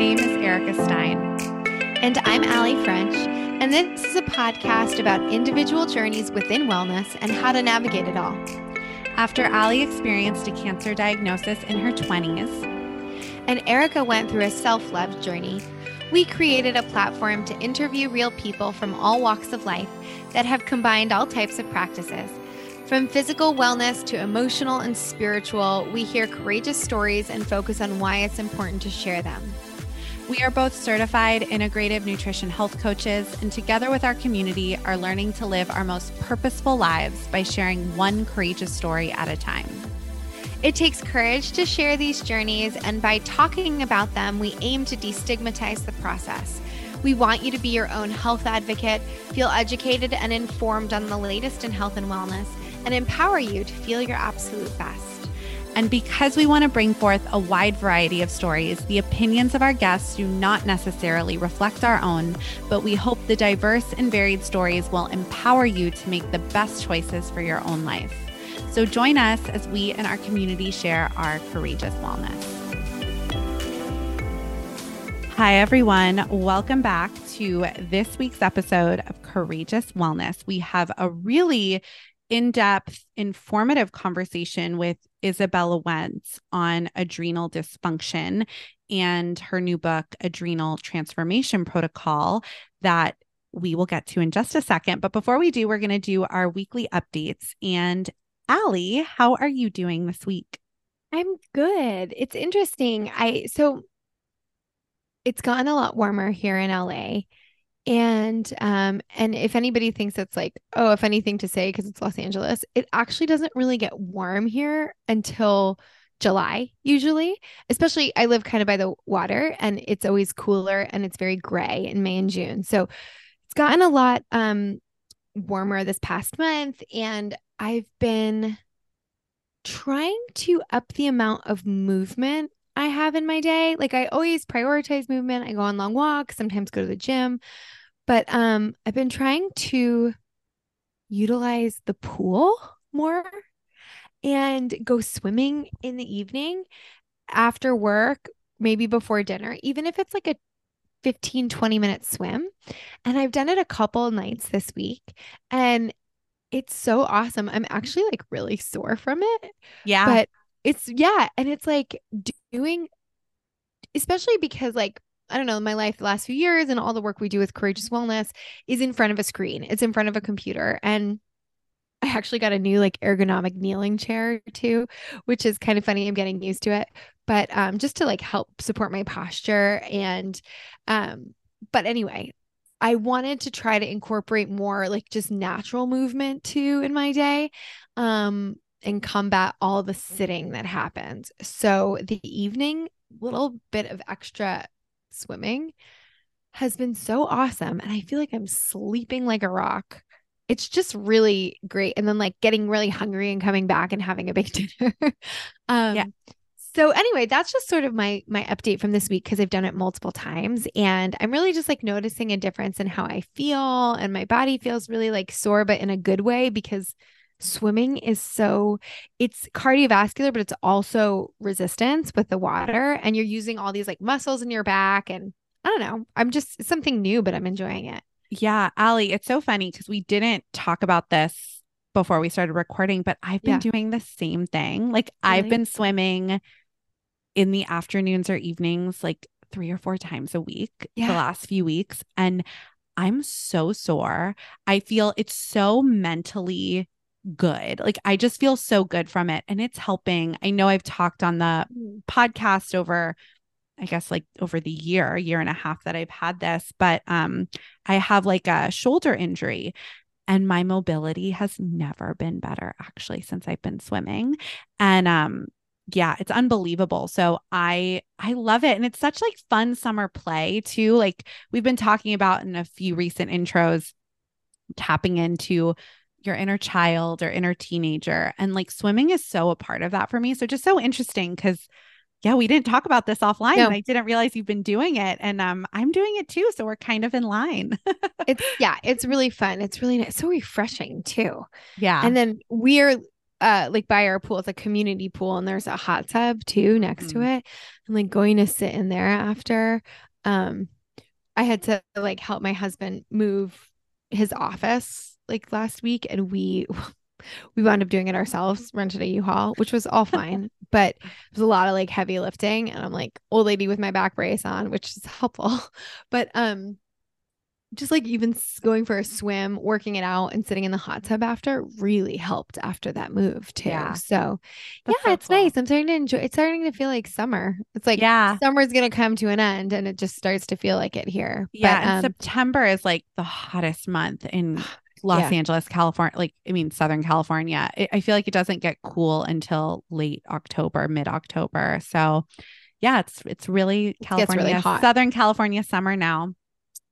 name is Erica Stein. And I'm Aly French. And this is a podcast about individual journeys within wellness and how to navigate it all. After Allie experienced a cancer diagnosis in her 20s, and Erica went through a self love journey, we created a platform to interview real people from all walks of life that have combined all types of practices. From physical wellness to emotional and spiritual, we hear courageous stories and focus on why it's important to share them. We are both certified integrative nutrition health coaches, and together with our community, are learning to live our most purposeful lives by sharing one courageous story at a time. It takes courage to share these journeys, and by talking about them, we aim to destigmatize the process. We want you to be your own health advocate, feel educated and informed on the latest in health and wellness, and empower you to feel your absolute best. And because we want to bring forth a wide variety of stories, the opinions of our guests do not necessarily reflect our own, but we hope the diverse and varied stories will empower you to make the best choices for your own life. So join us as we and our community share our courageous wellness. Hi, everyone. Welcome back to this week's episode of Courageous Wellness. We have a really in depth, informative conversation with Izabella Wentz on adrenal dysfunction and her new book, Adrenal Transformation Protocol, that we will get to in just a second. But before we do, we're going to do our weekly updates. And Aly, how are you doing this week? I'm good. It's interesting. I so it's gotten a lot warmer here in LA and um and if anybody thinks it's like oh if anything to say because it's los angeles it actually doesn't really get warm here until july usually especially i live kind of by the water and it's always cooler and it's very gray in may and june. So it's gotten a lot um warmer this past month and i've been trying to up the amount of movement I have in my day. Like I always prioritize movement. I go on long walks, sometimes go to the gym. But um I've been trying to utilize the pool more and go swimming in the evening after work, maybe before dinner, even if it's like a 15 20 minute swim. And I've done it a couple nights this week and it's so awesome. I'm actually like really sore from it. Yeah. But it's yeah, and it's like doing especially because like I don't know, my life the last few years and all the work we do with courageous wellness is in front of a screen. It's in front of a computer and I actually got a new like ergonomic kneeling chair too, which is kind of funny. I'm getting used to it, but um just to like help support my posture and um but anyway, I wanted to try to incorporate more like just natural movement too in my day. Um and combat all the sitting that happens. So the evening little bit of extra swimming has been so awesome and I feel like I'm sleeping like a rock. It's just really great and then like getting really hungry and coming back and having a big dinner. um yeah. So anyway, that's just sort of my my update from this week because I've done it multiple times and I'm really just like noticing a difference in how I feel and my body feels really like sore but in a good way because swimming is so it's cardiovascular but it's also resistance with the water and you're using all these like muscles in your back and I don't know. I'm just something new but I'm enjoying it. Yeah, Aly it's so funny because we didn't talk about this before we started recording, but I've been yeah. doing the same thing. Like really? I've been swimming in the afternoons or evenings like three or four times a week yeah. the last few weeks and I'm so sore. I feel it's so mentally good. Like I just feel so good from it and it's helping. I know I've talked on the mm. podcast over I guess like over the year, year and a half that I've had this, but um I have like a shoulder injury and my mobility has never been better actually since I've been swimming. And um yeah, it's unbelievable. So I I love it and it's such like fun summer play too. Like we've been talking about in a few recent intros tapping into your inner child or inner teenager. And like swimming is so a part of that for me. So just so interesting because yeah, we didn't talk about this offline no. and I didn't realize you've been doing it. And um I'm doing it too. So we're kind of in line. it's yeah, it's really fun. It's really nice. so refreshing too. Yeah. And then we're uh like by our pool. It's a community pool and there's a hot tub too next mm-hmm. to it. And like going to sit in there after. Um I had to like help my husband move his office like last week and we we wound up doing it ourselves, rented a U-Haul, which was all fine, but it was a lot of like heavy lifting and I'm like old lady with my back brace on, which is helpful. But um just like even going for a swim, working it out and sitting in the hot tub after really helped after that move too. Yeah. So That's yeah, so it's cool. nice. I'm starting to enjoy it's starting to feel like summer. It's like yeah, summer's gonna come to an end and it just starts to feel like it here. Yeah. But, um, September is like the hottest month in Los yeah. Angeles, California, like I mean Southern California. It, I feel like it doesn't get cool until late October, mid October. So yeah, it's it's really California, really hot. Southern California summer now.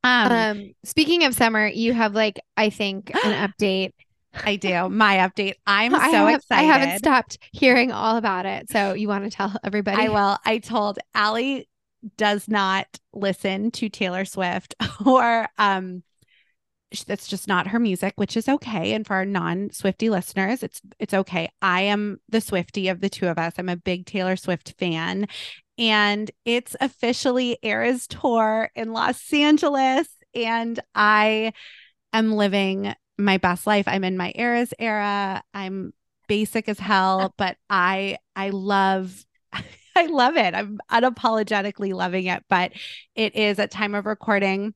Um, um, speaking of summer, you have like I think an update. I do. My update. I'm so have, excited. I haven't stopped hearing all about it. So you want to tell everybody? I will. I told Aly does not listen to Taylor Swift or um that's just not her music, which is okay. And for our non-Swifty listeners, it's it's okay. I am the Swifty of the two of us. I'm a big Taylor Swift fan and it's officially Eras tour in Los Angeles. And I am living my best life. I'm in my Eras era. I'm basic as hell, but I I love I love it. I'm unapologetically loving it. But it is a time of recording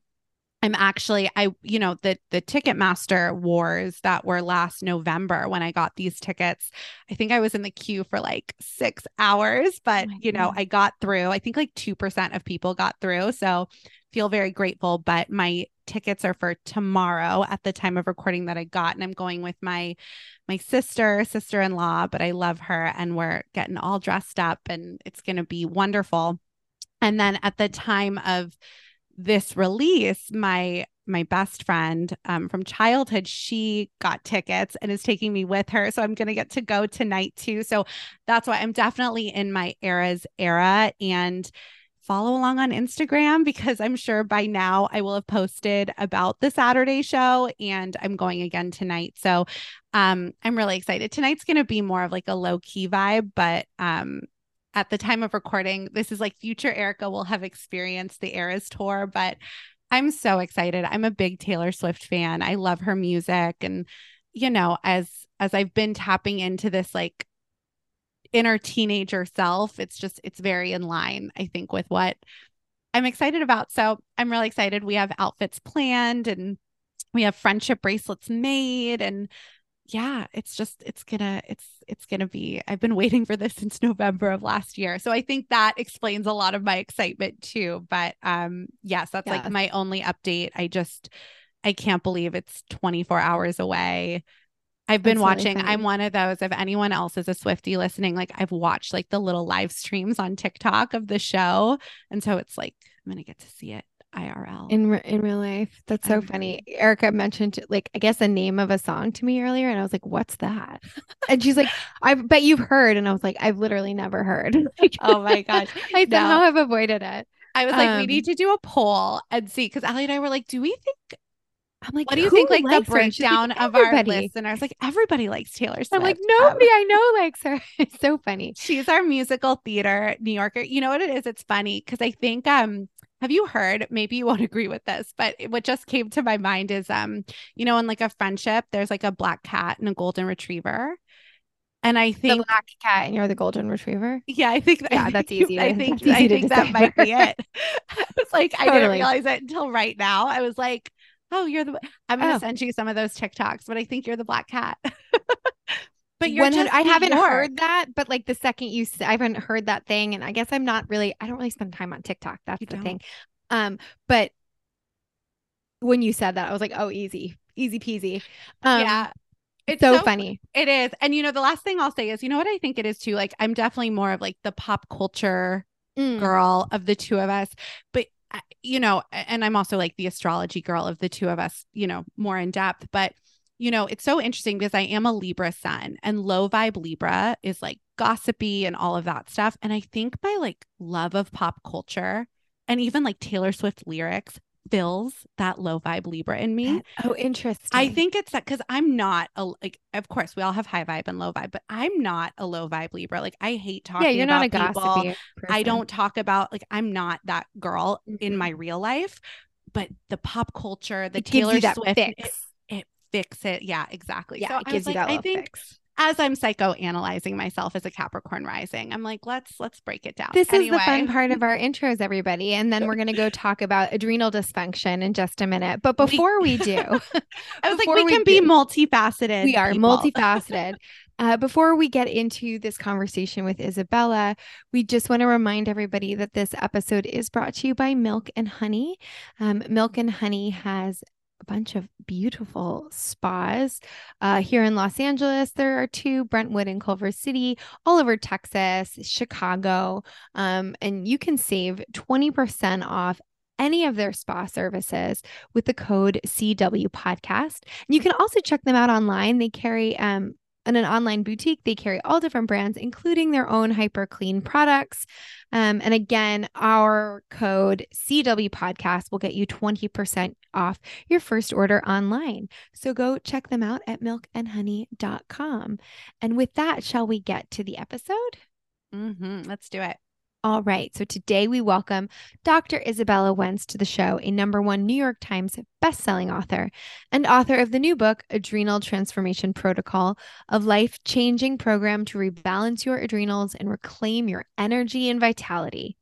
I'm actually I you know the the Ticketmaster wars that were last November when I got these tickets. I think I was in the queue for like 6 hours, but oh you know, God. I got through. I think like 2% of people got through. So feel very grateful, but my tickets are for tomorrow at the time of recording that I got and I'm going with my my sister, sister-in-law, but I love her and we're getting all dressed up and it's going to be wonderful. And then at the time of this release, my my best friend um, from childhood, she got tickets and is taking me with her. So I'm going to get to go tonight too. So that's why I'm definitely in my eras era and follow along on Instagram because I'm sure by now I will have posted about the Saturday show and I'm going again tonight. So um, I'm really excited. Tonight's going to be more of like a low key vibe, but um, at the time of recording, this is like future Erica will have experienced the Eras tour, but I'm so excited. I'm a big Taylor Swift fan. I love her music and you know, as as I've been tapping into this like inner teenager self, it's just it's very in line I think with what I'm excited about. So, I'm really excited. We have outfits planned and we have friendship bracelets made and yeah, it's just it's gonna it's it's gonna be. I've been waiting for this since November of last year, so I think that explains a lot of my excitement too. But um, yes, that's yeah. like my only update. I just I can't believe it's 24 hours away. I've been That's watching. Really I'm one of those. If anyone else is a Swifty listening, like I've watched like the little live streams on TikTok of the show, and so it's like I'm gonna get to see it IRL in re- in real life. That's so funny. Erica mentioned like I guess a name of a song to me earlier, and I was like, "What's that?" and she's like, "I bet you've heard," and I was like, "I've literally never heard." like, oh my gosh, I no. somehow have avoided it. I was like, um, we need to do a poll and see because Aly and I were like, "Do we think?" I'm like, what do you think? Like the breakdown like, of our listeners, like everybody likes Taylor Swift. I'm like, nobody um, I know likes her. It's so funny. She's our musical theater New Yorker. You know what it is? It's funny because I think um have you heard maybe you won't agree with this but what just came to my mind is um you know in like a friendship there's like a black cat and a golden retriever and I think the black cat and you're the golden retriever. Yeah, I think that, yeah, that's easy. I think easy I think that might be it. I was like, totally. I didn't realize it until right now. I was like, oh, you're the. I'm gonna oh. send you some of those TikToks, but I think you're the black cat. But you're just I haven't York. heard that, but like the second you I haven't heard that thing and I guess I'm not really I don't really spend time on TikTok. That's you the don't. thing. Um but when you said that I was like, "Oh, easy. Easy peasy." Um, yeah. It's so, so, funny. It is. And you know, the last thing I'll say is, you know what I think it is too? Like I'm definitely more of like the pop culture mm. girl of the two of us, but you know, and I'm also like the astrology girl of the two of us, you know, more in depth, but you know, it's so interesting because I am a Libra sun and low vibe Libra is like gossipy and all of that stuff. And I think my like love of pop culture and even like Taylor Swift lyrics fills that low vibe Libra in me. That, oh, interesting. I think it's that because I'm not a like. Of course, we all have high vibe and low vibe, but I'm not a low vibe Libra. Like I hate talking. Yeah, you're not a people. gossipy. I don't talk about like I'm not that girl mm-hmm. in my real life. But the pop culture, the it Taylor Swift, it fix it. Yeah, exactly. Yeah, so it gives you like, that. I think. Fix as I'm psychoanalyzing myself as a Capricorn rising, I'm like, let's let's break it down. This anyway. is the fun part of our intros, everybody. And then we're gonna go talk about adrenal dysfunction in just a minute. But before we, do, I was like, we, we can do, be multifaceted. We are people. multifaceted. Uh, before we get into this conversation with Izabella, we just want to remind everybody that this episode is brought to you by Milk and Honey. Um, Milk and Honey has a bunch of beautiful spas. Uh, here in Los Angeles, there are two Brentwood and Culver City, all over Texas, Chicago. Um, and you can save 20% off any of their spa services with the code CW podcast. You can also check them out online. They carry um, in an online boutique. They carry all different brands, including their own hyper clean products. Um, and again, our code CW podcast will get you 20% off your first order online. So go check them out at milkandhoney.com. And with that, shall we get to the episode? Mm-hmm. Let's do it. All right. So today we welcome Dr. Izabella Wentz to the show, a number one New York Times bestselling author and author of the new book, Adrenal Transformation Protocol, a life changing program to rebalance your adrenals and reclaim your energy and vitality.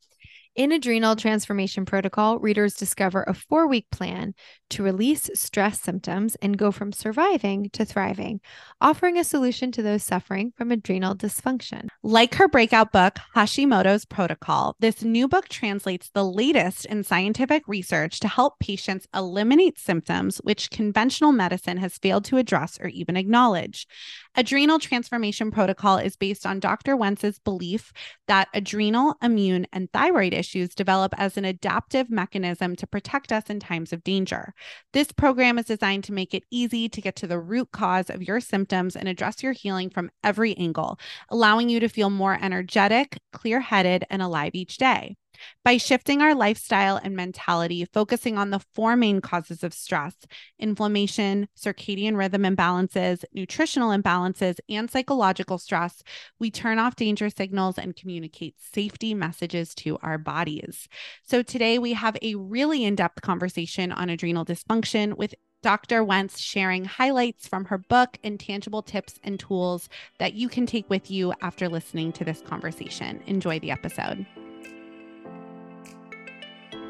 In Adrenal Transformation Protocol, readers discover a four week plan to release stress symptoms and go from surviving to thriving, offering a solution to those suffering from adrenal dysfunction. Like her breakout book, Hashimoto's Protocol, this new book translates the latest in scientific research to help patients eliminate symptoms which conventional medicine has failed to address or even acknowledge. Adrenal Transformation Protocol is based on Dr. Wentz's belief that adrenal, immune, and thyroid issues develop as an adaptive mechanism to protect us in times of danger. This program is designed to make it easy to get to the root cause of your symptoms and address your healing from every angle, allowing you to feel more energetic, clear headed, and alive each day. By shifting our lifestyle and mentality, focusing on the four main causes of stress inflammation, circadian rhythm imbalances, nutritional imbalances, and psychological stress, we turn off danger signals and communicate safety messages to our bodies. So, today we have a really in depth conversation on adrenal dysfunction with Dr. Wentz sharing highlights from her book and tangible tips and tools that you can take with you after listening to this conversation. Enjoy the episode.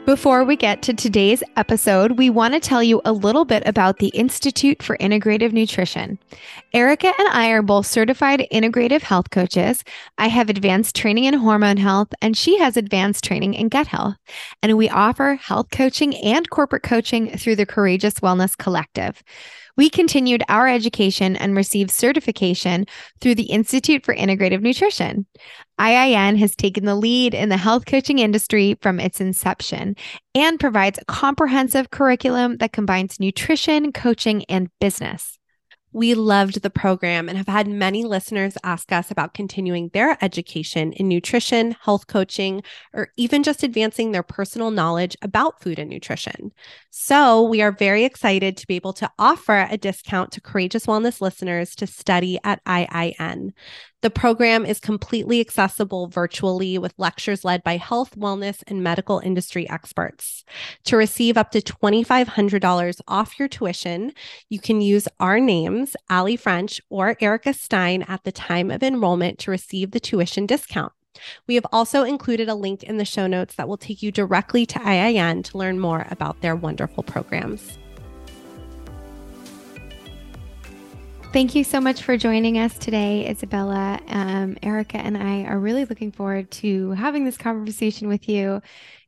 Before we get to today's episode, we want to tell you a little bit about the Institute for Integrative Nutrition. Erica and I are both certified integrative health coaches. I have advanced training in hormone health, and she has advanced training in gut health. And we offer health coaching and corporate coaching through the Courageous Wellness Collective. We continued our education and received certification through the Institute for Integrative Nutrition. IIN has taken the lead in the health coaching industry from its inception and provides a comprehensive curriculum that combines nutrition, coaching, and business. We loved the program and have had many listeners ask us about continuing their education in nutrition, health coaching, or even just advancing their personal knowledge about food and nutrition. So, we are very excited to be able to offer a discount to Courageous Wellness listeners to study at IIN. The program is completely accessible virtually with lectures led by health, wellness, and medical industry experts. To receive up to $2,500 off your tuition, you can use our names, Aly French or Erica Stein, at the time of enrollment to receive the tuition discount. We have also included a link in the show notes that will take you directly to IIN to learn more about their wonderful programs. Thank you so much for joining us today, Izabella. Um, Erica and I are really looking forward to having this conversation with you.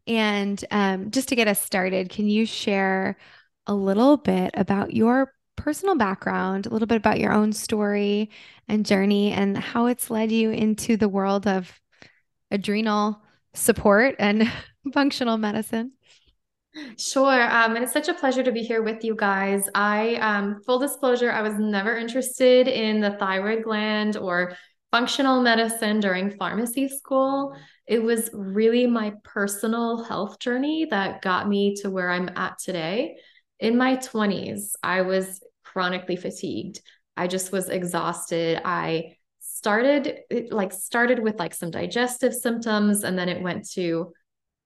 And um, just to get us started, can you share a little bit about your personal background, a little bit about your own story and journey, and how it's led you into the world of adrenal support and functional medicine? Sure. Um, and it's such a pleasure to be here with you guys. I, um, full disclosure, I was never interested in the thyroid gland or functional medicine during pharmacy school. it was really my personal health journey that got me to where I'm at today. In my 20s, I was chronically fatigued. I just was exhausted. I started it like started with like some digestive symptoms and then it went to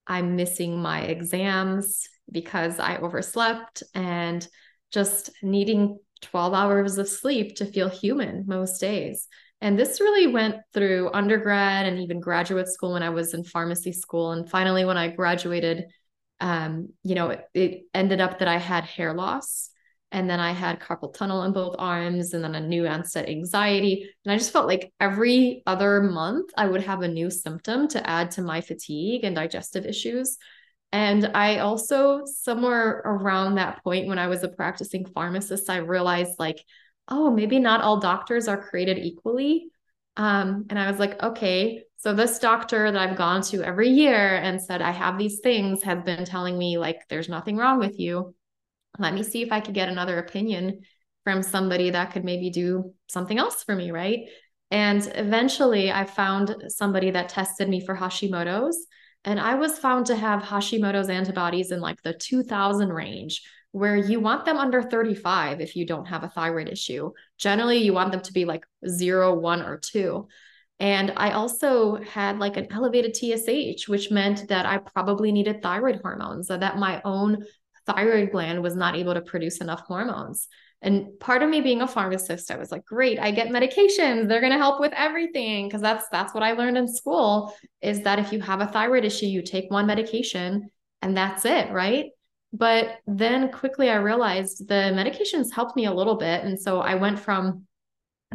I'm missing my exams because I overslept and just needing 12 hours of sleep to feel human most days. And this really went through undergrad and even graduate school when I was in pharmacy school. And finally, when I graduated, um, you know, it, it ended up that I had hair loss. And then I had carpal tunnel in both arms, and then a new onset anxiety. And I just felt like every other month I would have a new symptom to add to my fatigue and digestive issues. And I also, somewhere around that point when I was a practicing pharmacist, I realized like, oh, maybe not all doctors are created equally. Um, and I was like, okay, so this doctor that I've gone to every year and said, I have these things has been telling me like, there's nothing wrong with you. Let me see if I could get another opinion from somebody that could maybe do something else for me. Right. And eventually I found somebody that tested me for Hashimoto's. And I was found to have Hashimoto's antibodies in like the 2000 range, where you want them under 35 if you don't have a thyroid issue. Generally, you want them to be like zero, one, or two. And I also had like an elevated TSH, which meant that I probably needed thyroid hormones, so that my own thyroid gland was not able to produce enough hormones. And part of me being a pharmacist, I was like, great, I get medications. They're going to help with everything because that's that's what I learned in school is that if you have a thyroid issue, you take one medication and that's it, right? But then quickly I realized the medications helped me a little bit and so I went from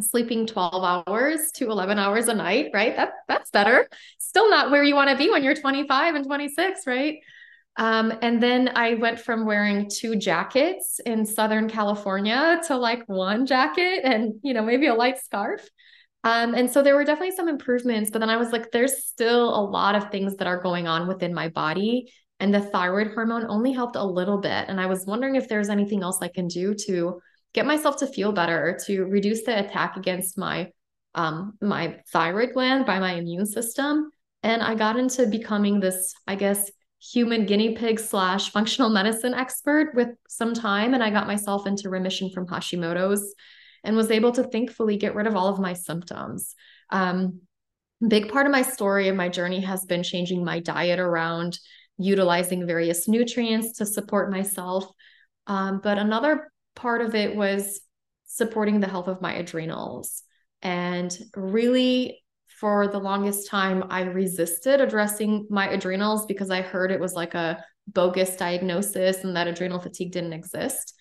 sleeping 12 hours to 11 hours a night, right? That that's better. Still not where you want to be when you're 25 and 26, right? Um, and then I went from wearing two jackets in Southern California to like one jacket and, you know, maybe a light scarf. Um, and so there were definitely some improvements, but then I was like, there's still a lot of things that are going on within my body. And the thyroid hormone only helped a little bit. And I was wondering if there's anything else I can do to get myself to feel better, to reduce the attack against my um, my thyroid gland by my immune system. And I got into becoming this, I guess, human guinea pig slash functional medicine expert with some time. And I got myself into remission from Hashimoto's and was able to thankfully get rid of all of my symptoms. Um, big part of my story and my journey has been changing my diet around utilizing various nutrients to support myself. Um, but another part of it was supporting the health of my adrenals and really for the longest time, I resisted addressing my adrenals because I heard it was like a bogus diagnosis and that adrenal fatigue didn't exist.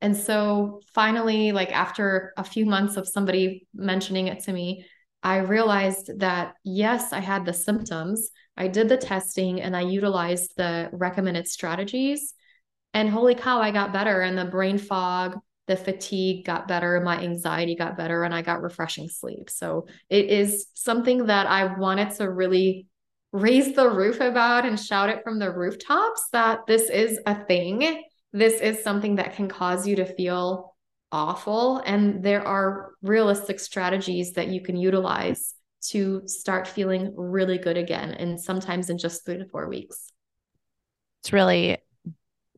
And so finally, like after a few months of somebody mentioning it to me, I realized that yes, I had the symptoms. I did the testing and I utilized the recommended strategies. And holy cow, I got better. And the brain fog, the fatigue got better, my anxiety got better, and I got refreshing sleep. So it is something that I wanted to really raise the roof about and shout it from the rooftops that this is a thing. This is something that can cause you to feel awful. And there are realistic strategies that you can utilize to start feeling really good again. And sometimes in just three to four weeks. It's really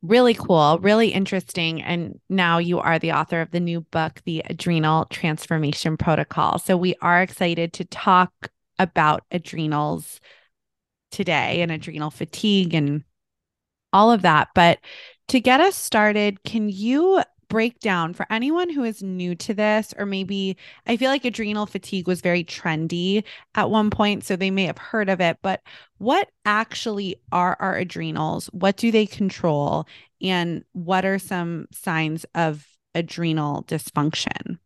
really cool, really interesting. And now you are the author of the new book, The Adrenal Transformation Protocol. So we are excited to talk about adrenals today and adrenal fatigue and all of that. But to get us started, can you breakdown for anyone who is new to this, or maybe I feel like adrenal fatigue was very trendy at one point, so they may have heard of it, but what actually are our adrenals? What do they control? And what are some signs of adrenal dysfunction?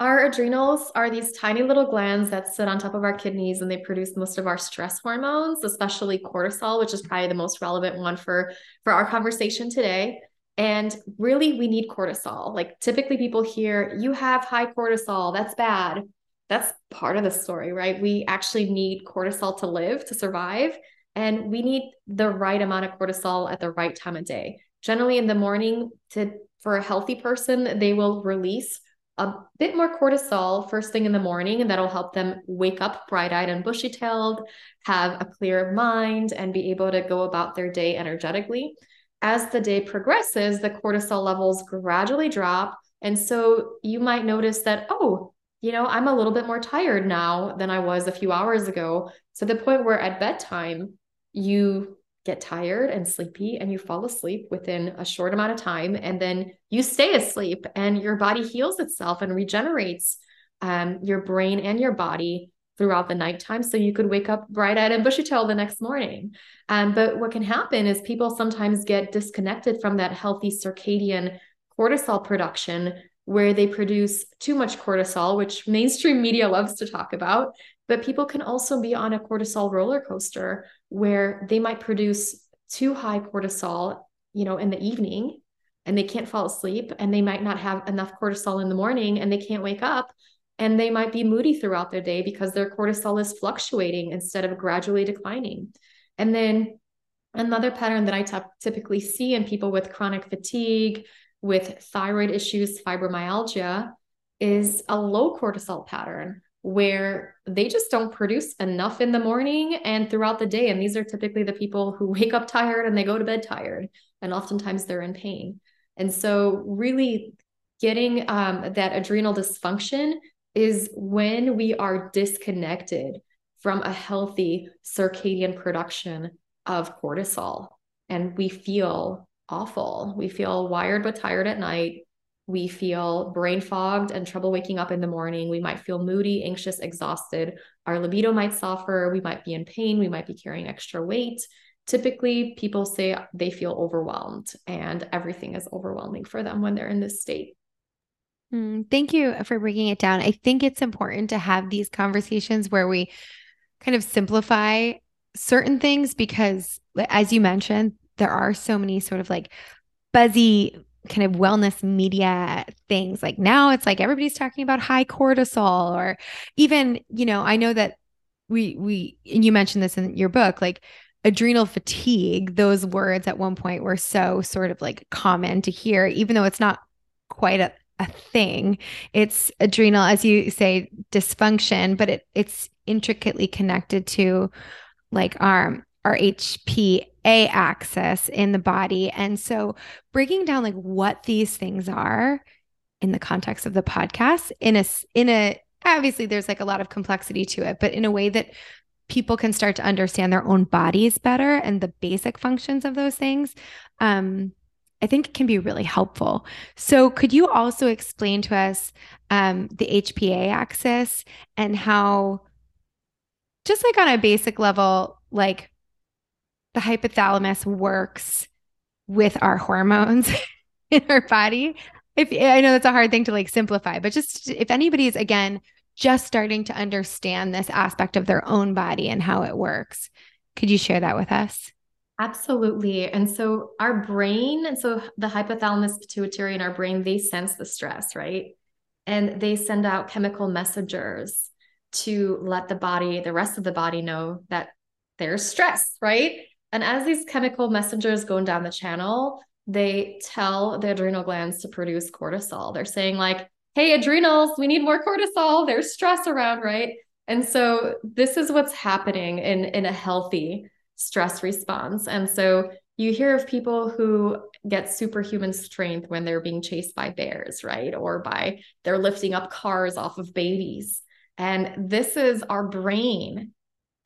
Our adrenals are these tiny little glands that sit on top of our kidneys and they produce most of our stress hormones, especially cortisol, which is probably the most relevant one for, for our conversation today. And really, we need cortisol. Like typically, people hear, you have high cortisol, that's bad. That's part of the story, right? We actually need cortisol to live, to survive. And we need the right amount of cortisol at the right time of day. Generally, in the morning, to for a healthy person, they will release a bit more cortisol first thing in the morning, and that'll help them wake up bright eyed and bushy tailed, have a clear mind, and be able to go about their day energetically. As the day progresses, the cortisol levels gradually drop. And so you might notice that, oh, you know, I'm a little bit more tired now than I was a few hours ago. To the point where at bedtime, you get tired and sleepy and you fall asleep within a short amount of time and then you stay asleep and your body heals itself and regenerates um, your brain and your body throughout the nighttime so you could wake up bright-eyed and bushy-tailed the next morning. Um, but what can happen is people sometimes get disconnected from that healthy circadian cortisol production where they produce too much cortisol which mainstream media loves to talk about. But people can also be on a cortisol roller coaster where they might produce too high cortisol, you know, in the evening and they can't fall asleep and they might not have enough cortisol in the morning and they can't wake up and they might be moody throughout their day because their cortisol is fluctuating instead of gradually declining. And then another pattern that I t- typically see in people with chronic fatigue, with thyroid issues, fibromyalgia, is a low cortisol pattern where they just don't produce enough in the morning and throughout the day. And these are typically the people who wake up tired and they go to bed tired, and oftentimes they're in pain. And so, really getting um, that adrenal dysfunction is when we are disconnected from a healthy circadian production of cortisol and we feel awful. We feel wired but tired at night we feel brain fogged and trouble waking up in the morning. We might feel moody, anxious, exhausted. Our libido might suffer. We might be in pain. We might be carrying extra weight. Typically, people say they feel overwhelmed and everything is overwhelming for them when they're in this state. Mm, thank you for breaking it down. I think it's important to have these conversations where we kind of simplify certain things because, as you mentioned, there are so many sort of like buzzy kind of wellness media things. Like now it's like everybody's talking about high cortisol or even, you know, I know that we we and you mentioned this in your book, like adrenal fatigue, those words at one point were so sort of like common to hear, even though it's not quite a, a thing. It's adrenal, as you say, dysfunction, but it it's intricately connected to like our our HPA axis in the body. And so breaking down like what these things are in the context of the podcast in a in a obviously there's like a lot of complexity to it, but in a way that people can start to understand their own bodies better and the basic functions of those things. Um, I think it can be really helpful. So, could you also explain to us um, the HPA axis and how, just like on a basic level, like the hypothalamus works with our hormones in our body. If I know that's a hard thing to like simplify, but just if anybody is again just starting to understand this aspect of their own body and how it works, could you share that with us? Absolutely. And so our brain, and so the hypothalamus, pituitary, in our brain, they sense the stress, right? And they send out chemical messengers to let the body, the rest of the body know that there's stress, right? And as these chemical messengers going down the channel, they tell the adrenal glands to produce cortisol. They're saying, like, hey, adrenals, we need more cortisol. There's stress around, right? And so this is what's happening in, in a healthy stress response. And so you hear of people who get superhuman strength when they're being chased by bears, right? Or by they're lifting up cars off of babies. And this is our brain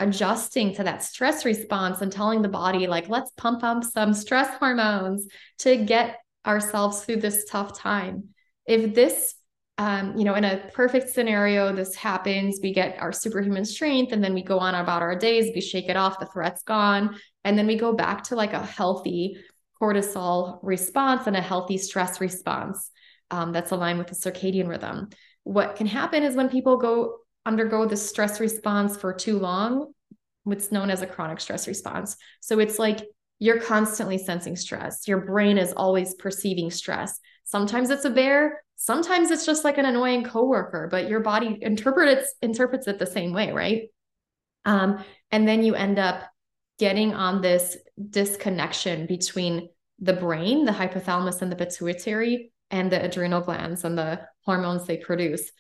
adjusting to that stress response and telling the body like let's pump up some stress hormones to get ourselves through this tough time if this um, you know in a perfect scenario this happens we get our superhuman strength and then we go on about our days we shake it off the threat's gone and then we go back to like a healthy cortisol response and a healthy stress response um, that's aligned with the circadian rhythm what can happen is when people go undergo the stress response for too long, what's known as a chronic stress response. So it's like you're constantly sensing stress. Your brain is always perceiving stress. Sometimes it's a bear, sometimes it's just like an annoying coworker, but your body interprets interprets it the same way, right? Um, and then you end up getting on this disconnection between the brain, the hypothalamus and the pituitary, and the adrenal glands and the hormones they produce.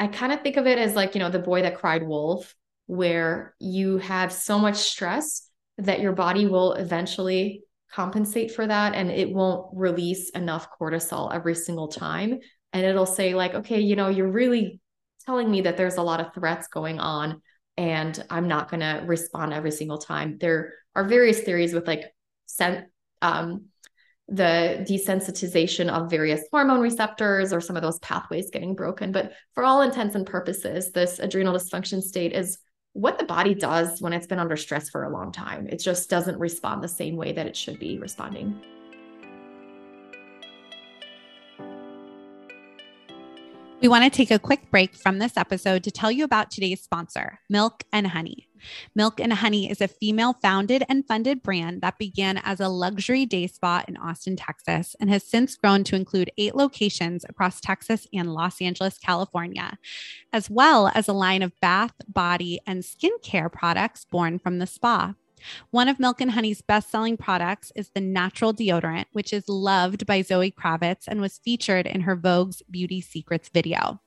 I kind of think of it as like, you know, the boy that cried wolf, where you have so much stress that your body will eventually compensate for that and it won't release enough cortisol every single time. And it'll say, like, okay, you know, you're really telling me that there's a lot of threats going on and I'm not going to respond every single time. There are various theories with like sen- um, the desensitization of various hormone receptors or some of those pathways getting broken. But for all intents and purposes, this adrenal dysfunction state is what the body does when it's been under stress for a long time. It just doesn't respond the same way that it should be responding. We want to take a quick break from this episode to tell you about today's sponsor, Milk and Honey. Milk and Honey is a female founded and funded brand that began as a luxury day spa in Austin, Texas, and has since grown to include eight locations across Texas and Los Angeles, California, as well as a line of bath, body, and skincare products born from the spa. One of Milk and Honey's best selling products is the natural deodorant, which is loved by Zoe Kravitz and was featured in her Vogue's Beauty Secrets video.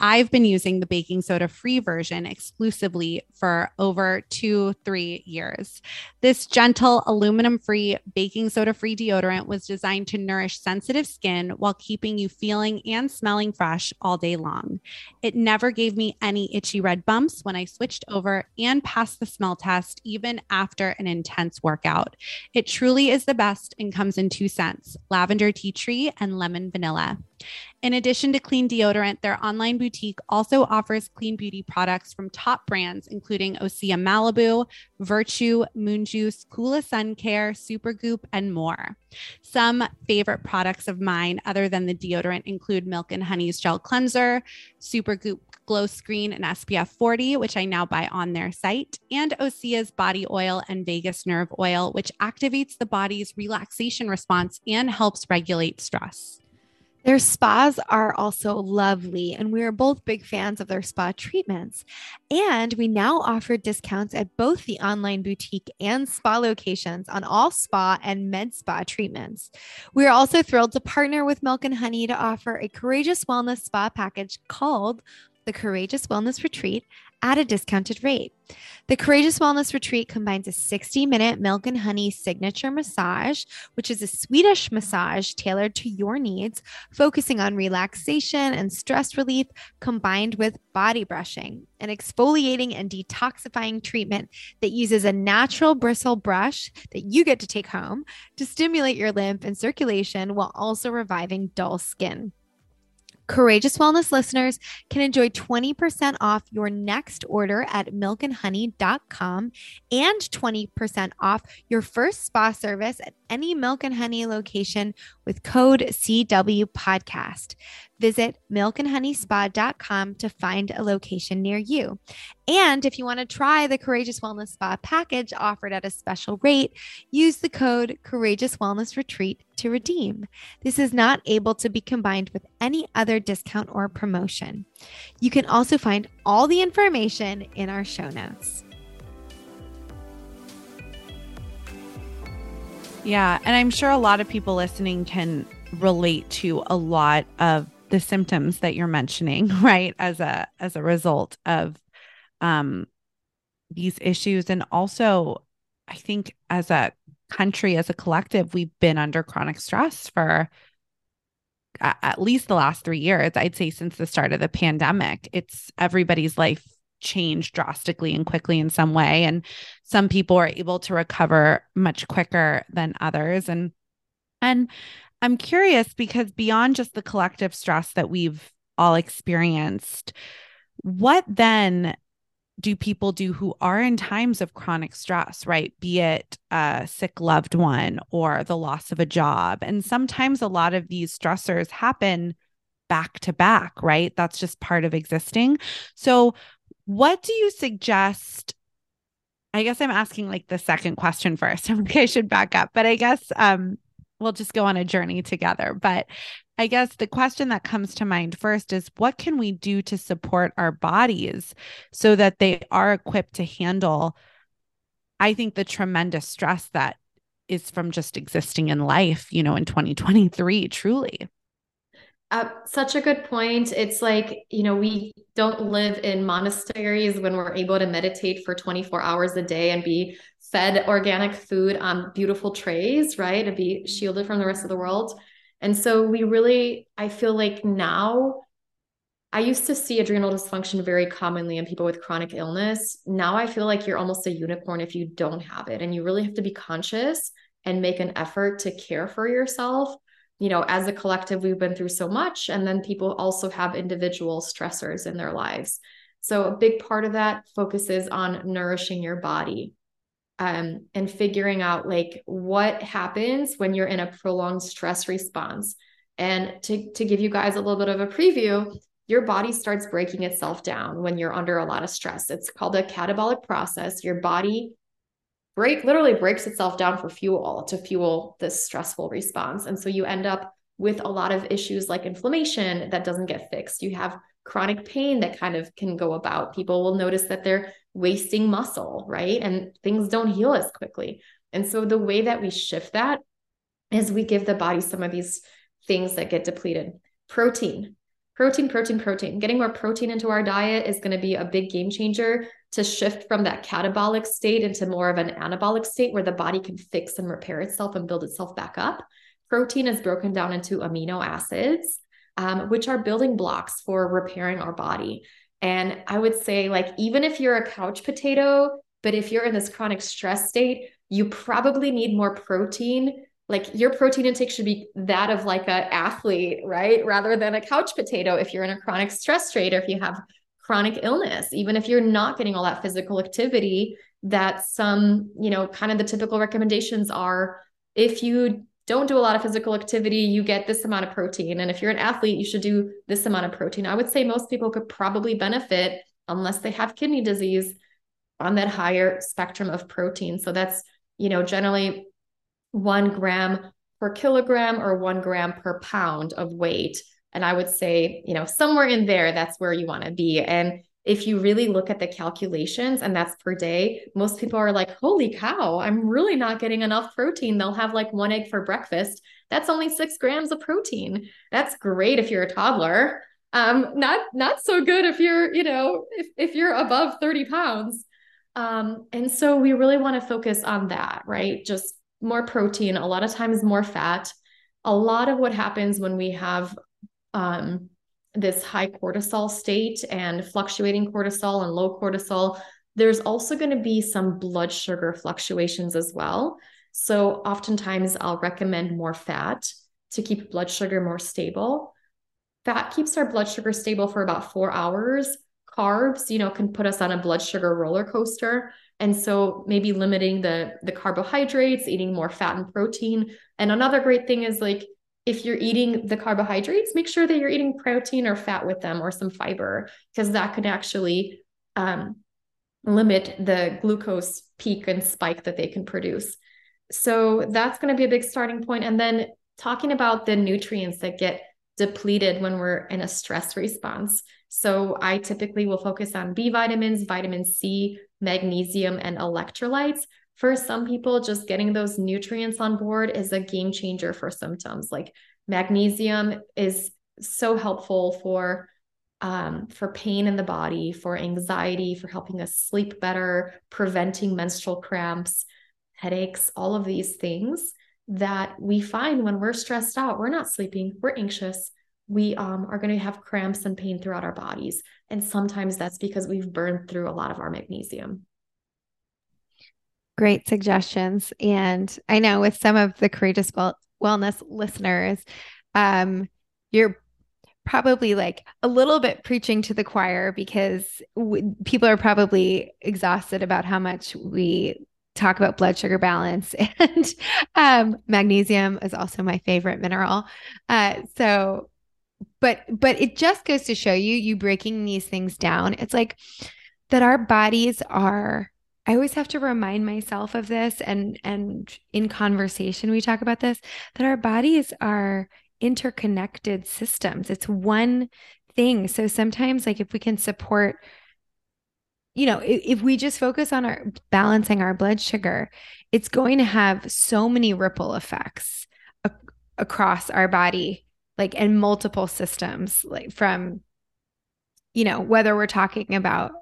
I've been using the baking soda free version exclusively for over two, three years. This gentle aluminum free baking soda free deodorant was designed to nourish sensitive skin while keeping you feeling and smelling fresh all day long. It never gave me any itchy red bumps when I switched over and passed the smell test, even after an intense workout. It truly is the best and comes in two scents lavender tea tree and lemon vanilla. In addition to clean deodorant, their online boutique also offers clean beauty products from top brands, including Osea Malibu, Virtue, Moon Juice, Kula Sun Care, Supergoop, and more. Some favorite products of mine, other than the deodorant, include Milk and Honey's Gel Cleanser, Supergoop Glow Screen, and SPF 40, which I now buy on their site, and Osea's Body Oil and Vagus Nerve Oil, which activates the body's relaxation response and helps regulate stress. Their spas are also lovely, and we are both big fans of their spa treatments. And we now offer discounts at both the online boutique and spa locations on all spa and med spa treatments. We are also thrilled to partner with Milk and Honey to offer a courageous wellness spa package called the Courageous Wellness Retreat at a discounted rate. The Courageous Wellness Retreat combines a 60 minute milk and honey signature massage, which is a Swedish massage tailored to your needs, focusing on relaxation and stress relief, combined with body brushing, an exfoliating and detoxifying treatment that uses a natural bristle brush that you get to take home to stimulate your lymph and circulation while also reviving dull skin. Courageous Wellness listeners can enjoy 20% off your next order at milkandhoney.com and 20% off your first spa service at any Milk and Honey location with code CW podcast. Visit milkandhoneyspa.com to find a location near you. And if you want to try the Courageous Wellness Spa package offered at a special rate, use the code Courageous Wellness Retreat to redeem. This is not able to be combined with any other discount or promotion. You can also find all the information in our show notes. Yeah. And I'm sure a lot of people listening can relate to a lot of the symptoms that you're mentioning, right? As a as a result of um these issues. And also, I think as a country, as a collective, we've been under chronic stress for at least the last three years. I'd say since the start of the pandemic, it's everybody's life changed drastically and quickly in some way. And some people are able to recover much quicker than others. And and I'm curious because beyond just the collective stress that we've all experienced, what then do people do who are in times of chronic stress, right? Be it a sick loved one or the loss of a job. And sometimes a lot of these stressors happen back to back, right? That's just part of existing. So, what do you suggest? I guess I'm asking like the second question first. I should back up, but I guess um, we'll just go on a journey together. But I guess the question that comes to mind first is what can we do to support our bodies so that they are equipped to handle, I think, the tremendous stress that is from just existing in life, you know, in 2023, truly. Uh, such a good point. It's like, you know, we don't live in monasteries when we're able to meditate for 24 hours a day and be fed organic food on beautiful trays, right? And be shielded from the rest of the world. And so we really, I feel like now, I used to see adrenal dysfunction very commonly in people with chronic illness. Now I feel like you're almost a unicorn if you don't have it. And you really have to be conscious and make an effort to care for yourself you know, as a collective, we've been through so much. And then people also have individual stressors in their lives. So a big part of that focuses on nourishing your body um, and figuring out like what happens when you're in a prolonged stress response. And to, to give you guys a little bit of a preview, your body starts breaking itself down when you're under a lot of stress. It's called a catabolic process. Your body break literally breaks itself down for fuel to fuel this stressful response. And so you end up with a lot of issues like inflammation that doesn't get fixed. You have chronic pain that kind of can go about. People will notice that they're wasting muscle, right? And things don't heal as quickly. And so the way that we shift that is we give the body some of these things that get depleted. Protein, protein, protein, protein. Getting more protein into our diet is going to be a big game changer to shift from that catabolic state into more of an anabolic state where the body can fix and repair itself and build itself back up. Protein is broken down into amino acids, um, which are building blocks for repairing our body. And I would say, like, even if you're a couch potato, but if you're in this chronic stress state, you probably need more protein like your protein intake should be that of like a athlete right? Rather than a couch potato if you're in a chronic stress state or if you have chronic illness. Even if you're not getting all that physical activity that some you know kind of the typical recommendations are if you don't do a lot of physical activity you get this amount of protein. And if you're an athlete you should do this amount of protein. I would say most people could probably benefit unless they have kidney disease on that higher spectrum of protein. So that's you know generally one gram per kilogram or one gram per pound of weight. And I would say, you know, somewhere in there, that's where you want to be. And if you really look at the calculations and that's per day, most people are like, holy cow, I'm really not getting enough protein. They'll have like one egg for breakfast. That's only six grams of protein. That's great if you're a toddler. Um, not not so good if you're, you know, if, if you're above 30 pounds. Um, and so we really want to focus on that, right? Just more protein, a lot of times more fat. A lot of what happens when we have um, this high cortisol state and fluctuating cortisol and low cortisol, there's also going to be some blood sugar fluctuations as well. So, oftentimes, I'll recommend more fat to keep blood sugar more stable. Fat keeps our blood sugar stable for about four hours. Carbs, you know, can put us on a blood sugar roller coaster. And so maybe limiting the the carbohydrates, eating more fat and protein. And another great thing is like if you're eating the carbohydrates, make sure that you're eating protein or fat with them or some fiber because that could actually um, limit the glucose peak and spike that they can produce. So that's going to be a big starting point. And then talking about the nutrients that get depleted when we're in a stress response. So I typically will focus on B vitamins, vitamin C, magnesium, and electrolytes. For some people, just getting those nutrients on board is a game changer for symptoms. Like magnesium is so helpful for um, for pain in the body, for anxiety, for helping us sleep better, preventing menstrual cramps, headaches, all of these things that we find when we're stressed out. We're not sleeping, we're anxious, we um, are going to have cramps and pain throughout our bodies. And sometimes that's because we've burned through a lot of our magnesium. Great suggestions. And I know with some of the courageous well- wellness listeners, um, you're probably like a little bit preaching to the choir because w- people are probably exhausted about how much we talk about blood sugar balance and um, magnesium is also my favorite mineral uh, so but but it just goes to show you you breaking these things down it's like that our bodies are i always have to remind myself of this and and in conversation we talk about this that our bodies are interconnected systems. It's one thing. So sometimes like if we can support you know if, if we just focus on our balancing our blood sugar it's going to have so many ripple effects across our body like in multiple systems like from you know whether we're talking about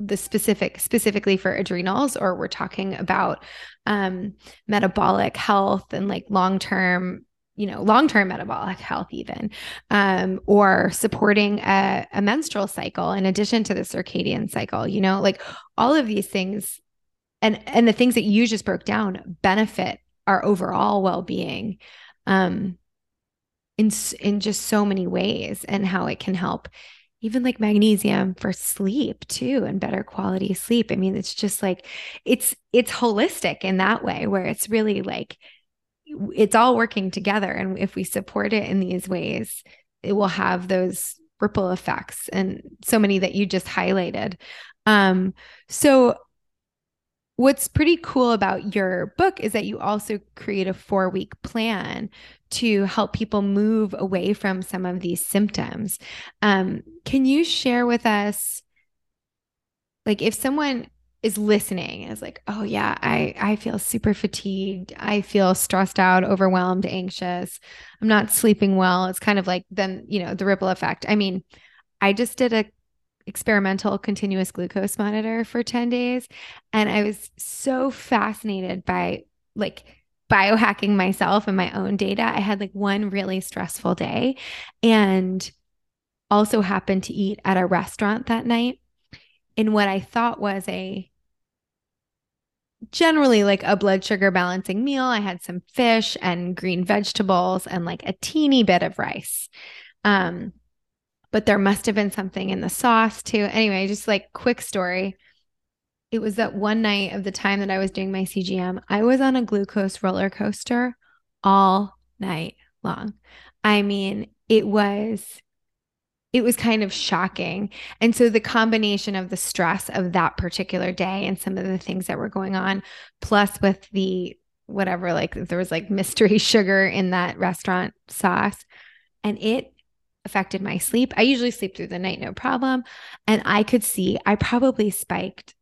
the specific specifically for adrenals or we're talking about um metabolic health and like long-term you know long-term metabolic health even um, or supporting a, a menstrual cycle in addition to the circadian cycle you know like all of these things and and the things that you just broke down benefit our overall well-being um in in just so many ways and how it can help even like magnesium for sleep too and better quality sleep. I mean it's just like it's it's holistic in that way where it's really like it's all working together. And if we support it in these ways it will have those ripple effects and so many that you just highlighted. Um so what's pretty cool about your book is that you also create a 4 week plan to help people move away from some of these symptoms. Um can you share with us like if someone is listening is like oh yeah i i feel super fatigued. I feel stressed out overwhelmed anxious. I'm not sleeping well. It's kind of like then you know the ripple effect. I mean i just did a experimental continuous glucose monitor for 10 days and i was so fascinated by like biohacking myself and my own data i had like one really stressful day and also happened to eat at a restaurant that night in what I thought was a generally like a blood sugar balancing meal. I had some fish and green vegetables and like a teeny bit of rice. Um, but there must have been something in the sauce too. Anyway, just like quick story. It was that one night of the time that I was doing my CGM, I was on a glucose roller coaster all night long. I mean, it was it was kind of shocking. And so the combination of the stress of that particular day and some of the things that were going on, plus with the whatever, like there was like mystery sugar in that restaurant sauce, and it affected my sleep. I usually sleep through the night, no problem. And I could see I probably spiked.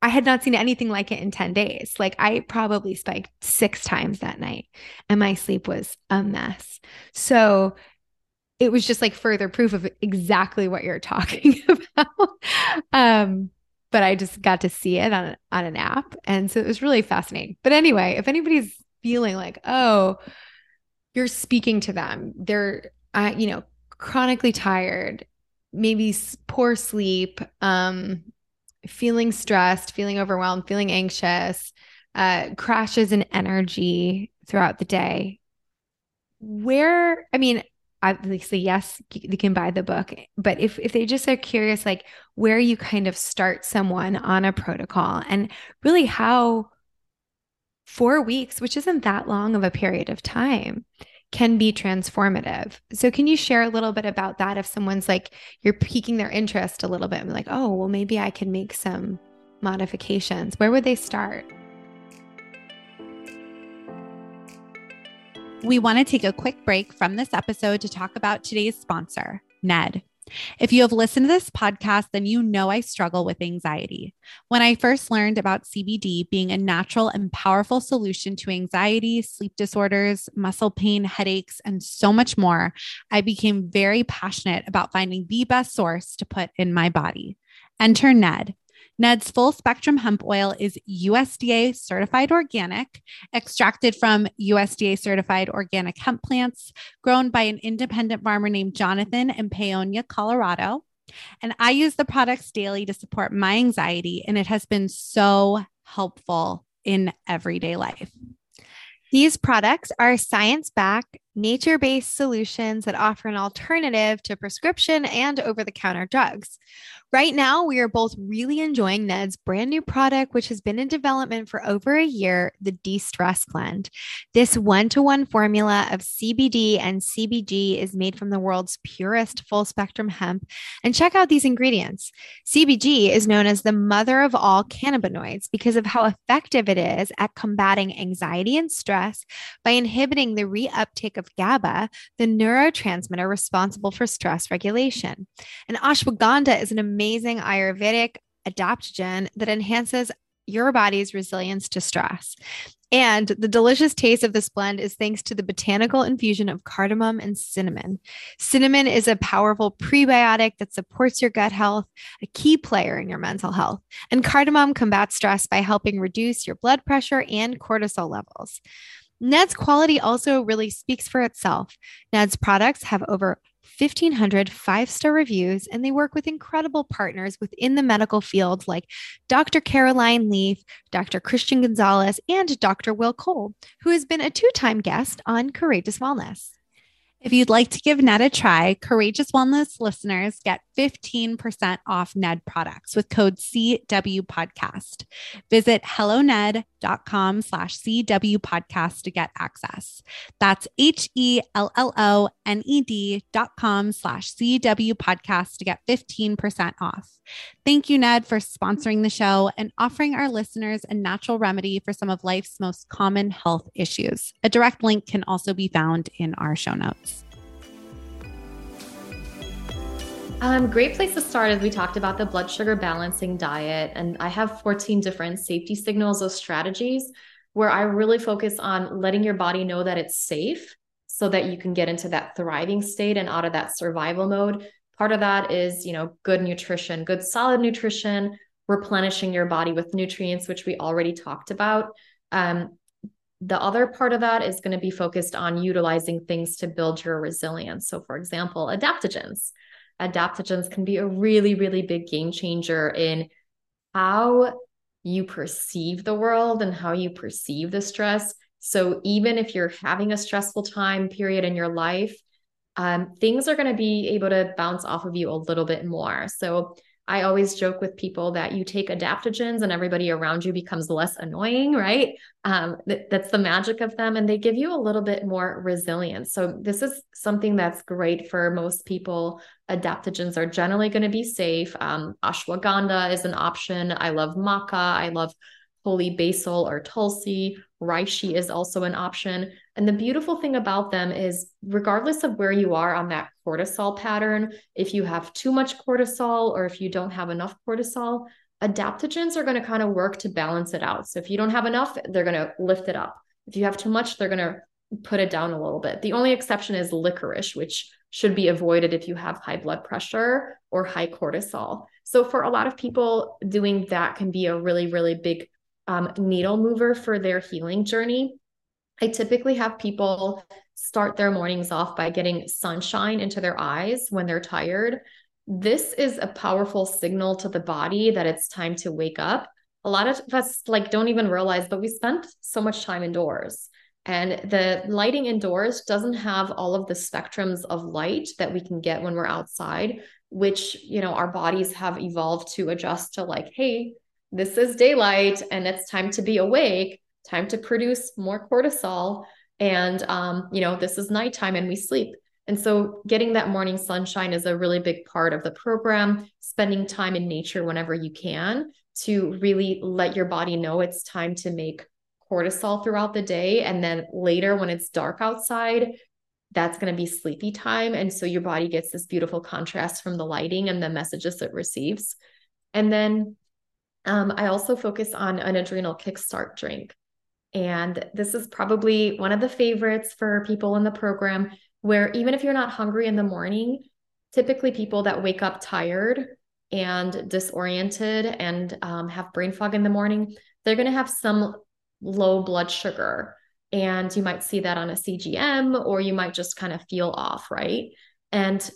I had not seen anything like it in 10 days. Like I probably spiked six times that night, and my sleep was a mess. So, it was just like further proof of exactly what you're talking about. um, but I just got to see it on on an app, and so it was really fascinating. But anyway, if anybody's feeling like, oh, you're speaking to them, they're, uh, you know, chronically tired, maybe poor sleep, um, feeling stressed, feeling overwhelmed, feeling anxious, uh, crashes in energy throughout the day. Where, I mean, obviously yes you can buy the book but if if they just are curious like where you kind of start someone on a protocol and really how 4 weeks which isn't that long of a period of time can be transformative. So can you share a little bit about that if someone's like you're piquing their interest a little bit and like, "Oh, well maybe I can make some modifications." Where would they start? We want to take a quick break from this episode to talk about today's sponsor, Ned. If you have listened to this podcast, then you know I struggle with anxiety. When I first learned about CBD being a natural and powerful solution to anxiety, sleep disorders, muscle pain, headaches, and so much more, I became very passionate about finding the best source to put in my body. Enter Ned. Ned's full spectrum hemp oil is USDA certified organic, extracted from USDA certified organic hemp plants, grown by an independent farmer named Jonathan in Paonia, Colorado. And I use the products daily to support my anxiety, and it has been so helpful in everyday life. These products are science backed, nature based solutions that offer an alternative to prescription and over the counter drugs. Right now, we are both really enjoying Ned's brand new product, which has been in development for over a year the De Stress Blend. This one to one formula of CBD and CBG is made from the world's purest full spectrum hemp. And check out these ingredients CBG is known as the mother of all cannabinoids because of how effective it is at combating anxiety and stress by inhibiting the reuptake of GABA, the neurotransmitter responsible for stress regulation. And ashwagandha is an amazing Ayurvedic adaptogen that enhances your body's resilience to stress. And the delicious taste of this blend is thanks to the botanical infusion of cardamom and cinnamon. Cinnamon is a powerful prebiotic that supports your gut health, a key player in your mental health. And cardamom combats stress by helping reduce your blood pressure and cortisol levels. Ned's quality also really speaks for itself. Ned's products have over 1,500 five star reviews, and they work with incredible partners within the medical field like Dr. Caroline Leaf, Dr. Christian Gonzalez, and Dr. Will Cole, who has been a two time guest on Courageous Wellness. If you'd like to give Ned a try, Courageous Wellness listeners get 15% off Ned products with code CW Podcast. Visit helloned.com slash CW Podcast to get access. That's H E L L O N E D dot com slash CW Podcast to get 15% off. Thank you, Ned, for sponsoring the show and offering our listeners a natural remedy for some of life's most common health issues. A direct link can also be found in our show notes. Um, great place to start as we talked about the blood sugar balancing diet. And I have 14 different safety signals or strategies where I really focus on letting your body know that it's safe so that you can get into that thriving state and out of that survival mode. Part of that is, you know, good nutrition, good solid nutrition, replenishing your body with nutrients, which we already talked about. Um, the other part of that is going to be focused on utilizing things to build your resilience. So, for example, adaptogens adaptogens can be a really, really big game changer in how you perceive the world and how you perceive the stress. So even if you're having a stressful time period in your life, um, things are going to be able to bounce off of you a little bit more. So I always joke with people that you take adaptogens and everybody around you becomes less annoying, right? Um, th- that's the magic of them, and they give you a little bit more resilience. So, this is something that's great for most people. Adaptogens are generally going to be safe. Um, ashwagandha is an option. I love maca. I love holy basil or tulsi. Reishi is also an option. And the beautiful thing about them is, regardless of where you are on that cortisol pattern, if you have too much cortisol or if you don't have enough cortisol, adaptogens are going to kind of work to balance it out. So if you don't have enough, they're going to lift it up. If you have too much, they're going to put it down a little bit. The only exception is licorice, which should be avoided if you have high blood pressure or high cortisol. So for a lot of people, doing that can be a really, really big um, needle mover for their healing journey. I typically have people start their mornings off by getting sunshine into their eyes when they're tired. This is a powerful signal to the body that it's time to wake up. A lot of us like don't even realize, but we spend so much time indoors. And the lighting indoors doesn't have all of the spectrums of light that we can get when we're outside, which, you know, our bodies have evolved to adjust to like, hey, this is daylight and it's time to be awake, time to produce more cortisol. And, um, you know, this is nighttime and we sleep. And so getting that morning sunshine is a really big part of the program, spending time in nature whenever you can to really let your body know it's time to make cortisol throughout the day. And then later, when it's dark outside, that's going to be sleepy time. And so your body gets this beautiful contrast from the lighting and the messages it receives. And then um, I also focus on an adrenal kickstart drink. And this is probably one of the favorites for people in the program, where even if you're not hungry in the morning, typically people that wake up tired and disoriented and um, have brain fog in the morning, they're going to have some low blood sugar. And you might see that on a CGM, or you might just kind of feel off, right? And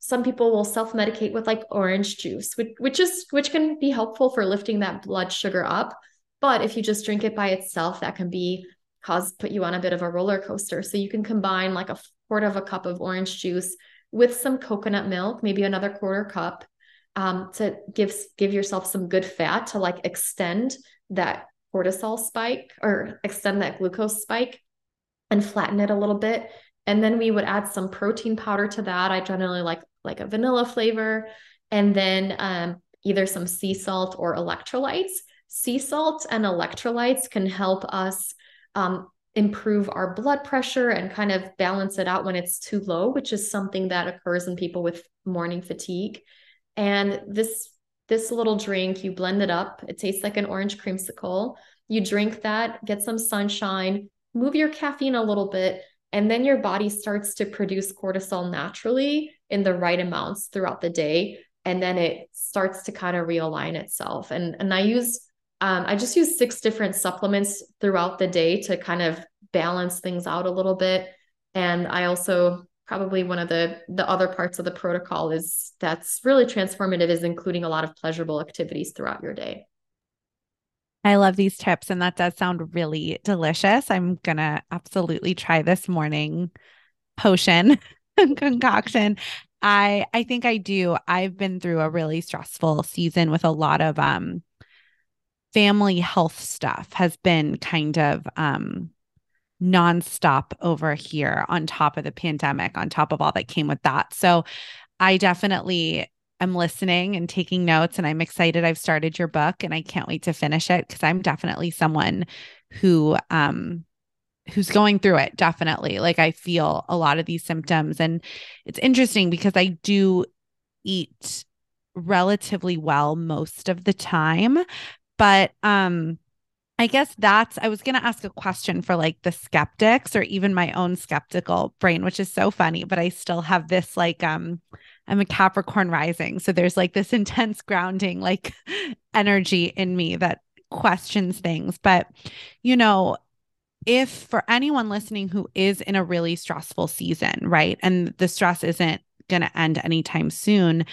some people will self-medicate with like orange juice which, which is which can be helpful for lifting that blood sugar up. But if you just drink it by itself that can be cause put you on a bit of a roller coaster. So you can combine like a quarter of a cup of orange juice with some coconut milk maybe another quarter cup um, to give give yourself some good fat to like extend that cortisol spike or extend that glucose spike and flatten it a little bit and then we would add some protein powder to that. I generally like like a vanilla flavor, and then um, either some sea salt or electrolytes. Sea salt and electrolytes can help us um, improve our blood pressure and kind of balance it out when it's too low, which is something that occurs in people with morning fatigue. And this this little drink, you blend it up. It tastes like an orange creamsicle. You drink that, get some sunshine, move your caffeine a little bit, and then your body starts to produce cortisol naturally in the right amounts throughout the day. And then it starts to kind of realign itself. And, and I use, um, I just use six different supplements throughout the day to kind of balance things out a little bit. And I also probably one of the the other parts of the protocol is that's really transformative is including a lot of pleasurable activities throughout your day. I love these tips and that does sound really delicious. I'm to absolutely try this morning potion concoction. I I think I do. I've been through a really stressful season with a lot of um family health stuff has been kind of um nonstop over here on top of the pandemic, on top of all that came with that. So I definitely am listening and taking notes and I'm excited I've started your book and I can't wait to finish it because I'm definitely someone who um who's going through it definitely. Like I feel a lot of these symptoms and it's interesting because I do eat relatively well most of the time but um I guess that's, I was going to ask a question for like the skeptics or even my own skeptical brain, which is so funny, but I still have this like, um, I'm a Capricorn rising. So there's like this intense grounding, like energy in me that questions things. But, you know, if for anyone listening who is in a really stressful season, right? And the stress isn't going to end anytime soon,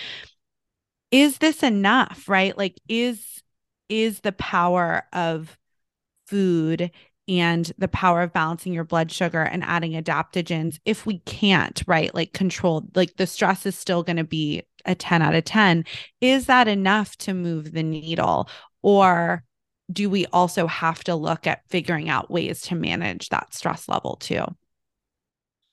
is this enough, right? Like, is, is the power of food and the power of balancing your blood sugar and adding adaptogens if we can't right? Like control like the stress is still going to be a 10 out of 10 is that enough to move the needle? Or do we also have to look at figuring out ways to manage that stress level too?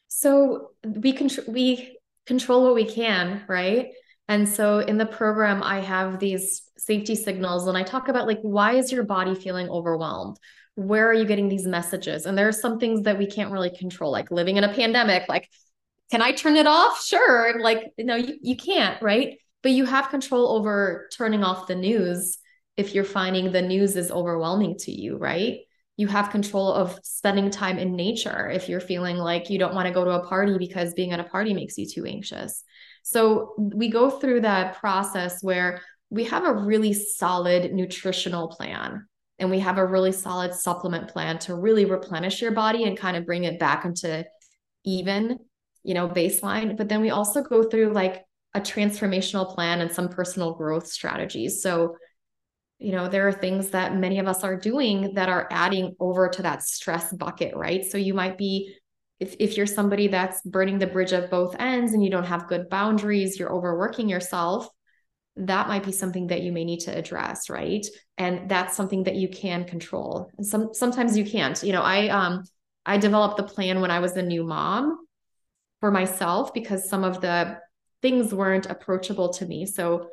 So we control we control what we can right? And so in the program, I have these safety signals and I talk about like, why is your body feeling overwhelmed? Where are you getting these messages? And there are some things that we can't really control, like living in a pandemic. Like, can I turn it off? Sure. Like, no, you, you can't, right? But you have control over turning off the news if you're finding the news is overwhelming to you, right? You have control of spending time in nature if you're feeling like you don't want to go to a party because being at a party makes you too anxious so we go through that process where we have a really solid nutritional plan and we have a really solid supplement plan to really replenish your body and kind of bring it back into even, you know, baseline. But then we also go through like a transformational plan and some personal growth strategies. So, you know, there are things that many of us are doing that are adding over to that stress bucket, right? So you might be if, if you're somebody that's burning the bridge at both ends and you don't have good boundaries, you're overworking yourself, that might be something that you may need to address, right? And that's something that you can control. And some sometimes you can't. You know, I um I developed the plan when I was a new mom for myself because some of the things weren't approachable to me. So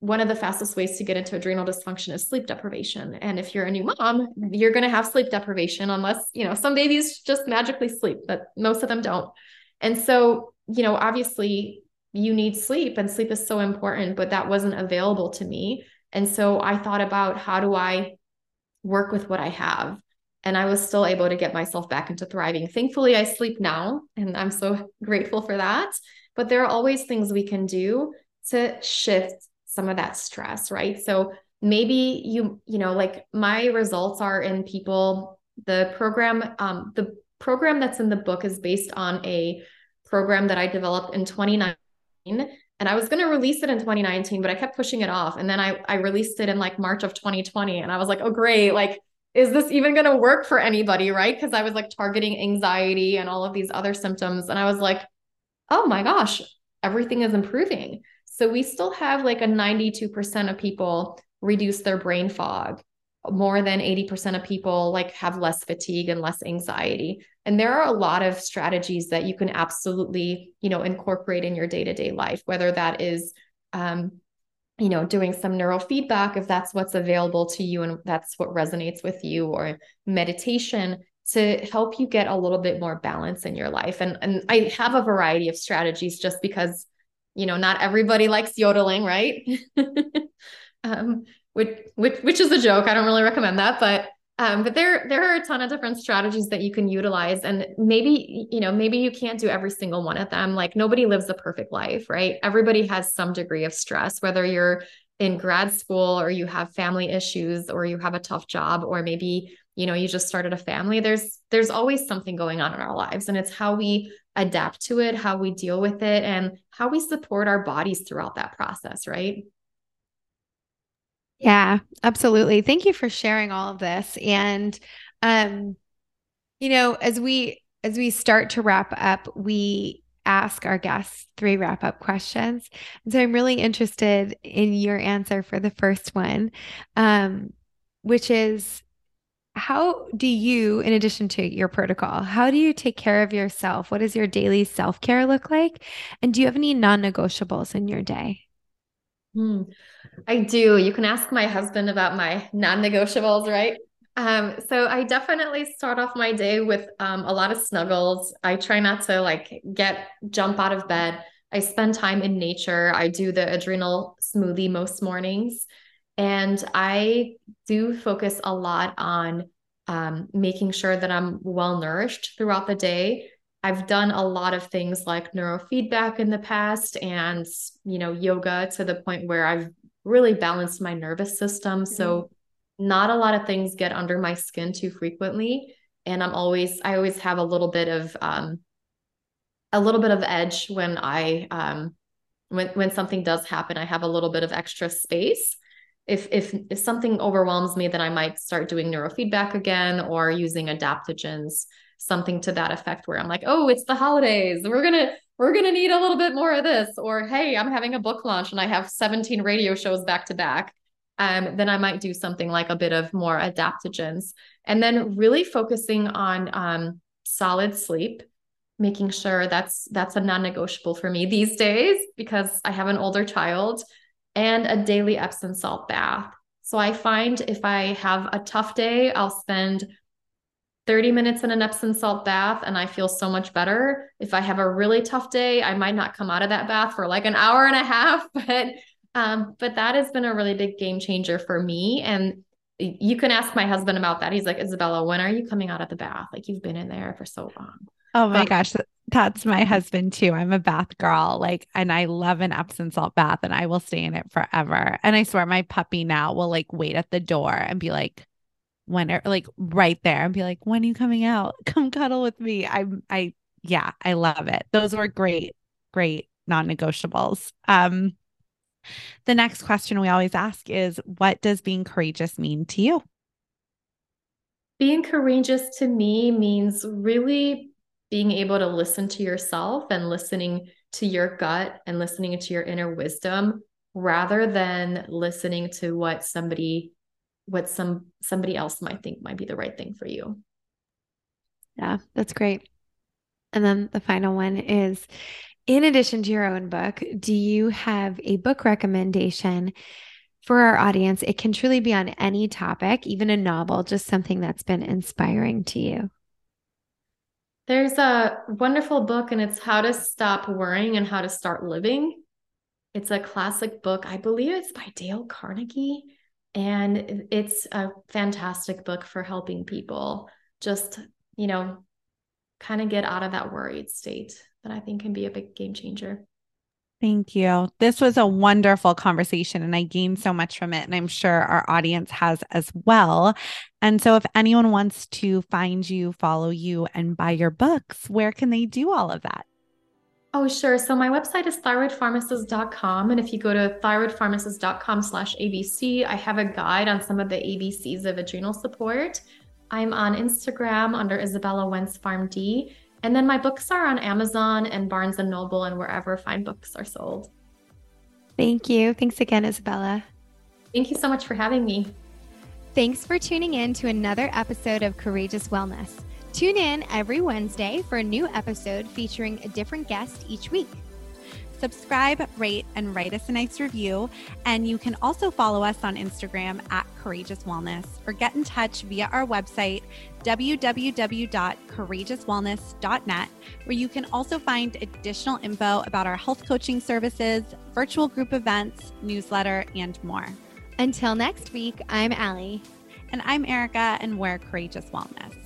one of the fastest ways to get into adrenal dysfunction is sleep deprivation. And if you're a new mom, you're going to have sleep deprivation unless, you know, some babies just magically sleep, but most of them don't. And so, you know, obviously you need sleep and sleep is so important, but that wasn't available to me. And so I thought about how do I work with what I have? And I was still able to get myself back into thriving. Thankfully, I sleep now, and I'm so grateful for that. But there are always things we can do to shift some of that stress, right? So maybe you, you know, like my results are in people, the program, um, the program that's in the book is based on a program that I developed in 2019 and I was going to release it in 2019, but I kept pushing it off. And then I, I released it in like March of 2020. And I was like, oh, great. Like, is this even going to work for anybody? Right. Because I was like targeting anxiety and all of these other symptoms. And I was like, oh my gosh, everything is improving. So we still have like a 92% of people reduce their brain fog. More than 80% of people like have less fatigue and less anxiety. And there are a lot of strategies that you can absolutely, you know, incorporate in your day-to-day life, whether that is um, you know, doing some neurofeedback if that's what's available to you and that's what resonates with you, or meditation to help you get a little bit more balance in your life. And and I have a variety of strategies just because you know, not everybody likes yodeling, right? um, which, which which is a joke. I don't really recommend that, but um, but there there are a ton of different strategies that you can utilize, and maybe you know maybe you can't do every single one of them. Like nobody lives a perfect life, right? Everybody has some degree of stress, whether you're in grad school or you have family issues or you have a tough job or maybe you know you just started a family there's there's always something going on in our lives and it's how we adapt to it how we deal with it and how we support our bodies throughout that process right yeah absolutely thank you for sharing all of this and um you know as we as we start to wrap up we ask our guests three wrap up questions. And so I'm really interested in your answer for the first one, um, which is how do you, in addition to your protocol, how do you take care of yourself? What does your daily self care look like? And do you have any non negotiables in your day? Hmm. I do. You can ask my husband about my non negotiables, right? Um, so I definitely start off my day with um, a lot of snuggles. I try not to like get jump out of bed. I spend time in nature. I do the adrenal smoothie most mornings. And I do focus a lot on um, making sure that I'm well nourished throughout the day. I've done a lot of things like neurofeedback in the past and, you know, yoga to the point where I've really balanced my nervous system. Mm-hmm. So not a lot of things get under my skin too frequently and i'm always i always have a little bit of um a little bit of edge when i um when when something does happen i have a little bit of extra space if if if something overwhelms me then i might start doing neurofeedback again or using adaptogens something to that effect where i'm like oh it's the holidays we're gonna we're gonna need a little bit more of this or hey i'm having a book launch and i have 17 radio shows back to back um, then I might do something like a bit of more adaptogens. And then really focusing on um, solid sleep, making sure that's that's a non-negotiable for me these days because I have an older child and a daily Epsom salt bath. So I find if I have a tough day, I'll spend 30 minutes in an Epsom salt bath and I feel so much better. If I have a really tough day, I might not come out of that bath for like an hour and a half, but um, but that has been a really big game changer for me. And you can ask my husband about that. He's like, Izabella, when are you coming out of the bath? Like you've been in there for so long. Oh my gosh, that's my husband too. I'm a bath girl. Like, and I love an Epsom salt bath and I will stay in it forever. And I swear my puppy now will like wait at the door and be like, when are like right there and be like, when are you coming out? Come cuddle with me. I'm I yeah, I love it. Those were great, great non-negotiables. Um, the next question we always ask is What does being courageous mean to you? Being courageous to me means really being able to listen to yourself and listening to your gut and listening to your inner wisdom rather than listening to what somebody what some somebody else might think might be the right thing for you. Yeah, that's great. And then the final one is in addition to your own book, do you have a book recommendation for our audience? It can truly be on any topic, even a novel, just something that's been inspiring to you. There's a wonderful book, and it's How to Stop Worrying and How to Start Living. It's a classic book. I believe it's by Dale Carnegie. And it's a fantastic book for helping people just, you know, kind of get out of that worried state that I think can be a big game changer. Thank you. This was a wonderful conversation and I gained so much from it. And I'm sure our audience has as well. And so, if anyone wants to find you, follow you, and buy your books, where can they do all of that? Oh, sure. So my website is thyroidpharmacist.com. And if you go to thyroidpharmacist.com slash ABC, I have a guide on some of the ABCs of adrenal support. I'm on Instagram under Izabella Wentz PharmD. And then my books are on Amazon and Barnes and Noble and wherever fine books are sold. Thank you. Thanks again, Izabella. Thank you so much for having me. Thanks for tuning in to another episode of Courageous Wellness. Tune in every Wednesday for a new episode featuring a different guest each week. Subscribe, rate, and write us a nice review. And you can also follow us on Instagram at Courageous Wellness or get in touch via our website, www.courageouswellness.net, where you can also find additional info about our health coaching services, virtual group events, newsletter, and more. Until next week, I'm Aly. And I'm Erica, and we're Courageous Wellness.